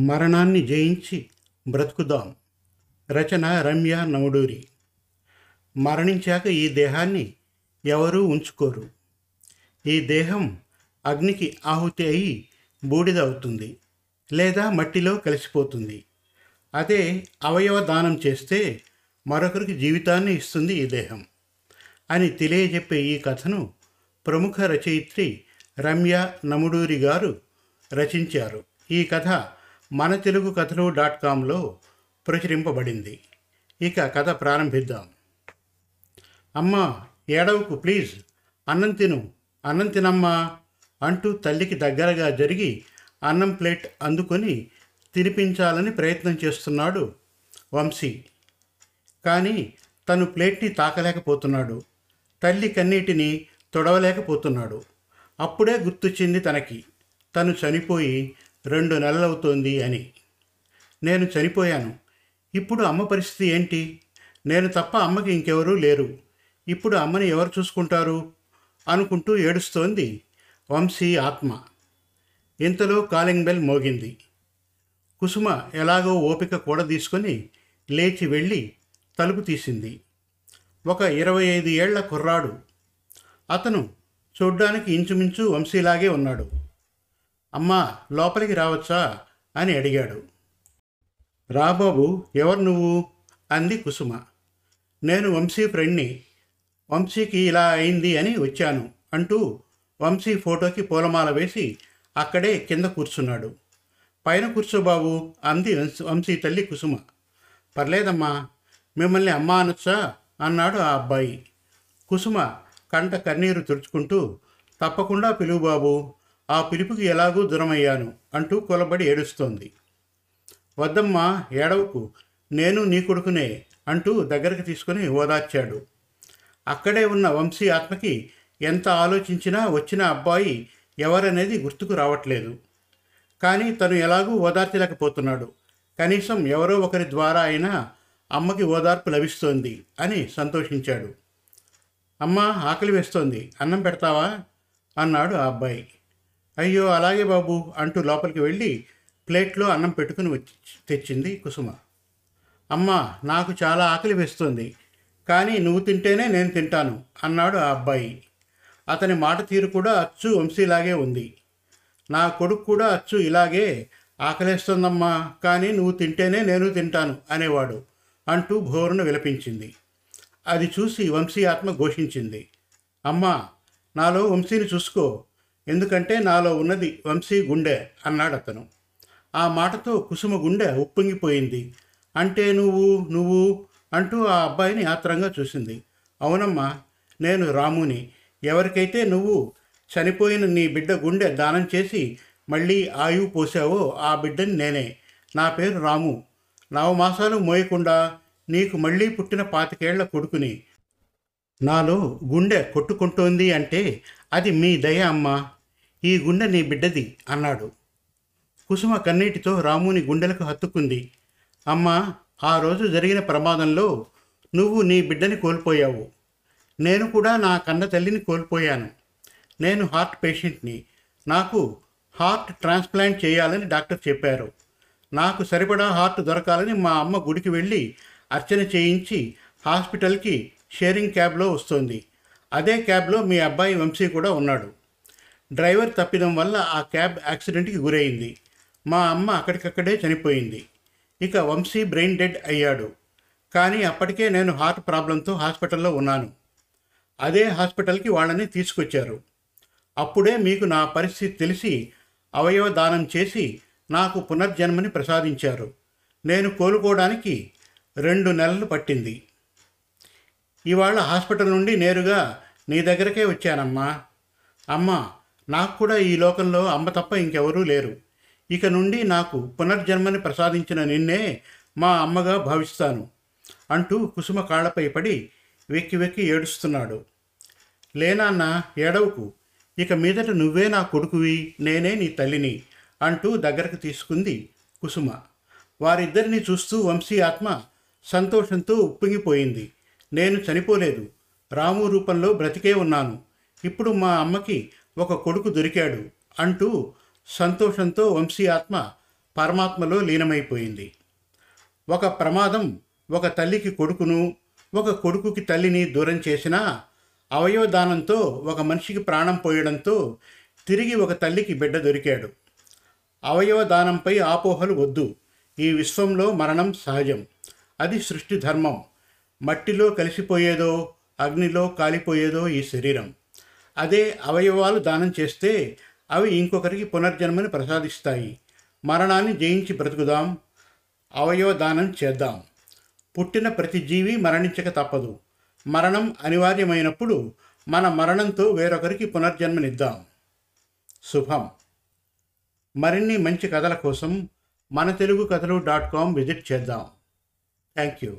మరణాన్ని జయించి బ్రతుకుదాం. రచన రమ్య నవడూరి. మరణించాక ఈ దేహాన్ని ఎవరూ ఉంచుకోరు. ఈ దేహం అగ్నికి ఆహుతి అయి బూడిద అవుతుంది లేదా మట్టిలో కలిసిపోతుంది. అదే అవయవ దానం చేస్తే మరొకరికి జీవితాన్ని ఇస్తుంది ఈ దేహం అని తెలియజెప్పే ఈ కథను ప్రముఖ రచయిత్రి రమ్య నముడూరి గారు రచించారు. ఈ కథ మన తెలుగు కథలు డాట్ కామ్లో ప్రచురింపబడింది. ఇక కథ ప్రారంభిద్దాం. అమ్మా ఏడవకు ప్లీజ్. అన్నం తిను. అన్నం తినమ్మా అంటూ తల్లికి దగ్గరగా జరిగి అన్నం ప్లేట్ అందుకొని తినిపించాలని ప్రయత్నం చేస్తున్నాడు వంశీ. కానీ తను ప్లేట్ని తాకలేకపోతున్నాడు. తల్లి కన్నీటిని తొడవలేకపోతున్నాడు. అప్పుడే గుర్తొచ్చింది తనకి. తను చనిపోయి రెండు నెలలవుతోంది అని. నేను చనిపోయాను. ఇప్పుడు అమ్మ పరిస్థితి ఏంటి? నేను తప్ప అమ్మకి ఇంకెవరూ లేరు. ఇప్పుడు అమ్మని ఎవరు చూసుకుంటారు? అనుకుంటూ ఏడుస్తోంది వంశీ ఆత్మ. ఇంతలో కాలింగ్ బెల్ మోగింది. కుసుమ ఎలాగో ఓపిక కూడా తీసుకొని లేచి వెళ్ళి తలుపు తీసింది. ఒక ఇరవై ఐదు ఏళ్ళ కుర్రాడు. అతను చూడ్డానికి ఇంచుమించు వంశీలాగే ఉన్నాడు. అమ్మా లోపలికి రావచ్చా? అని అడిగాడు. రాబాబు ఎవరు నువ్వు? అంది కుసుమ. నేను వంశీ ఫ్రెండ్ని. వంశీకి ఇలా అయింది అని వచ్చాను అంటూ వంశీ ఫోటోకి పూలమాల వేసి అక్కడే కింద కూర్చున్నాడు. పైన కూర్చోబాబు అంది వంశ- వంశీ తల్లి కుసుమ. పర్లేదమ్మా మిమ్మల్ని అమ్మ అనొచ్చా? అన్నాడు ఆ అబ్బాయి. కుసుమ కంట కన్నీరు తుడుచుకుంటూ తప్పకుండా పిలువు బాబు ఆ పిలుపుకి ఎలాగూ దూరమయ్యాను అంటూ కొలబడి ఏడుస్తోంది. వద్దమ్మా ఏడవకు నేను నీ కొడుకునే అంటూ దగ్గరకు తీసుకుని ఓదార్చాడు. అక్కడే ఉన్న వంశీ ఆత్మకి ఎంత ఆలోచించినా వచ్చిన అబ్బాయి ఎవరనేది గుర్తుకు రావట్లేదు. కానీ తను ఎలాగూ ఓదార్చలేకపోతున్నాడు. కనీసం ఎవరో ఒకరి ద్వారా అయినా అమ్మకి ఓదార్పు లభిస్తోంది అని సంతోషించాడు. అమ్మ ఆకలి వేస్తోంది అన్నం పెడతావా? అన్నాడు ఆ అబ్బాయి. అయ్యో అలాగే బాబు అంటూ లోపలికి వెళ్ళి ప్లేట్లో అన్నం పెట్టుకుని వచ్చి తెచ్చింది కుసుమ. అమ్మ నాకు చాలా ఆకలి వేస్తుంది కానీ నువ్వు తింటేనే నేను తింటాను అన్నాడు ఆ అబ్బాయి. అతని మాట తీరు కూడా అచ్చు వంశీలాగే ఉంది. నా కొడుకు కూడా అచ్చు ఇలాగే ఆకలేస్తుందమ్మా కానీ నువ్వు తింటేనే నేను తింటాను అనేవాడు అంటూ భోరును విలపించింది. అది చూసి వంశీ ఆత్మ ఘోషించింది. అమ్మా నాలో వంశీని చూసుకో ఎందుకంటే నాలో ఉన్నది వంశీ గుండె అన్నాడు అతను. ఆ మాటతో కుసుమ గుండె ఉప్పొంగిపోయింది. అంటే నువ్వు నువ్వు అంటూ ఆ అబ్బాయిని ఆత్రంగా చూసింది. అవునమ్మా నేను రాముని. ఎవరికైతే నువ్వు చనిపోయిన నీ బిడ్డ గుండె దానం చేసి మళ్ళీ ఆయువు పోసావో ఆ బిడ్డని నేనే. నా పేరు రాము. నవమాసాలు మోయకుండా నీకు మళ్ళీ పుట్టిన పాతికేళ్ళ కొడుకుని. నాలో గుండె కొట్టుకుంటోంది అంటే అది మీ దయ అమ్మా. ఈ గుండె నీ బిడ్డది అన్నాడు. కుసుమ కన్నీటితో రాముని గుండెలకు హత్తుకుంది. అమ్మ ఆ రోజు జరిగిన ప్రమాదంలో నువ్వు నీ బిడ్డని కోల్పోయావు. నేను కూడా నా కన్న తల్లిని కోల్పోయాను. నేను హార్ట్ పేషెంట్ని. నాకు హార్ట్ ట్రాన్స్ప్లాంట్ చేయాలని డాక్టర్ చెప్పారు. నాకు సరిపడా హార్ట్ దొరకాలని మా అమ్మ గుడికి వెళ్ళి అర్చన చేయించి హాస్పిటల్కి షేరింగ్ క్యాబ్లో వస్తోంది. అదే క్యాబ్లో మీ అబ్బాయి వంశీ కూడా ఉన్నాడు. డ్రైవర్ తప్పిదం వల్ల ఆ క్యాబ్ యాక్సిడెంట్కి గురైంది. మా అమ్మ అక్కడికక్కడే చనిపోయింది. ఇక వంశీ బ్రెయిన్ డెడ్ అయ్యాడు. కానీ అప్పటికే నేను హార్ట్ ప్రాబ్లంతో హాస్పిటల్లో ఉన్నాను. అదే హాస్పిటల్కి వాళ్ళని తీసుకొచ్చారు. అప్పుడే మీకు నా పరిస్థితి తెలిసి అవయవ దానం చేసి నాకు పునర్జన్మని ప్రసాదించారు. నేను కోలుకోవడానికి రెండు నెలలు పట్టింది. ఇవాళ హాస్పిటల్ నుండి నేరుగా నీ దగ్గరకే వచ్చానమ్మా. అమ్మా నాకు కూడా ఈ లోకంలో అమ్మ తప్ప ఇంకెవరూ లేరు. ఇక నుండి నాకు పునర్జన్మని ప్రసాదించిన నిన్నే మా అమ్మగా భావిస్తాను అంటూ కుసుమ కాళ్ళపై పడి వెక్కి వెక్కి ఏడుస్తున్నాడు. లేనాన్న ఏడవకు. ఇక మీదట నువ్వే నా కొడుకువి నేనే నీ తల్లిని అంటూ దగ్గరకు తీసుకుంది కుసుమ. వారిద్దరిని చూస్తూ వంశీ ఆత్మ సంతోషంతో ఉప్పొంగిపోయింది. నేను చనిపోలేదు. రాము రూపంలో బ్రతికే ఉన్నాను. ఇప్పుడు మా అమ్మకి ఒక కొడుకు దొరికాడు అంటూ సంతోషంతో వంశీ ఆత్మ పరమాత్మలో లీనమైపోయింది. ఒక ప్రమాదం ఒక తల్లికి కొడుకును ఒక కొడుకుకి తల్లిని దూరం చేసినా అవయవదానంతో ఒక మనిషికి ప్రాణం పోయడంతో తిరిగి ఒక తల్లికి బిడ్డ దొరికాడు. అవయవ దానంపై ఆపోహలు వద్దు. ఈ విశ్వంలో మరణం సహజం. అది సృష్టి ధర్మం. మట్టిలో కలిసిపోయేదో అగ్నిలో కాలిపోయేదో ఈ శరీరం. అదే అవయవాలు దానం చేస్తే అవి ఇంకొకరికి పునర్జన్మని ప్రసాదిస్తాయి. మరణాన్ని జయించి బ్రతుకుదాం. అవయవ దానం చేద్దాం. పుట్టిన ప్రతి జీవి మరణించక తప్పదు. మరణం అనివార్యమైనప్పుడు మన మరణంతో వేరొకరికి పునర్జన్మనిద్దాం. శుభం. మరిన్ని మంచి కథల కోసం మన తెలుగు కథలు డాట్ కామ్ విజిట్ చేద్దాం. Thank you.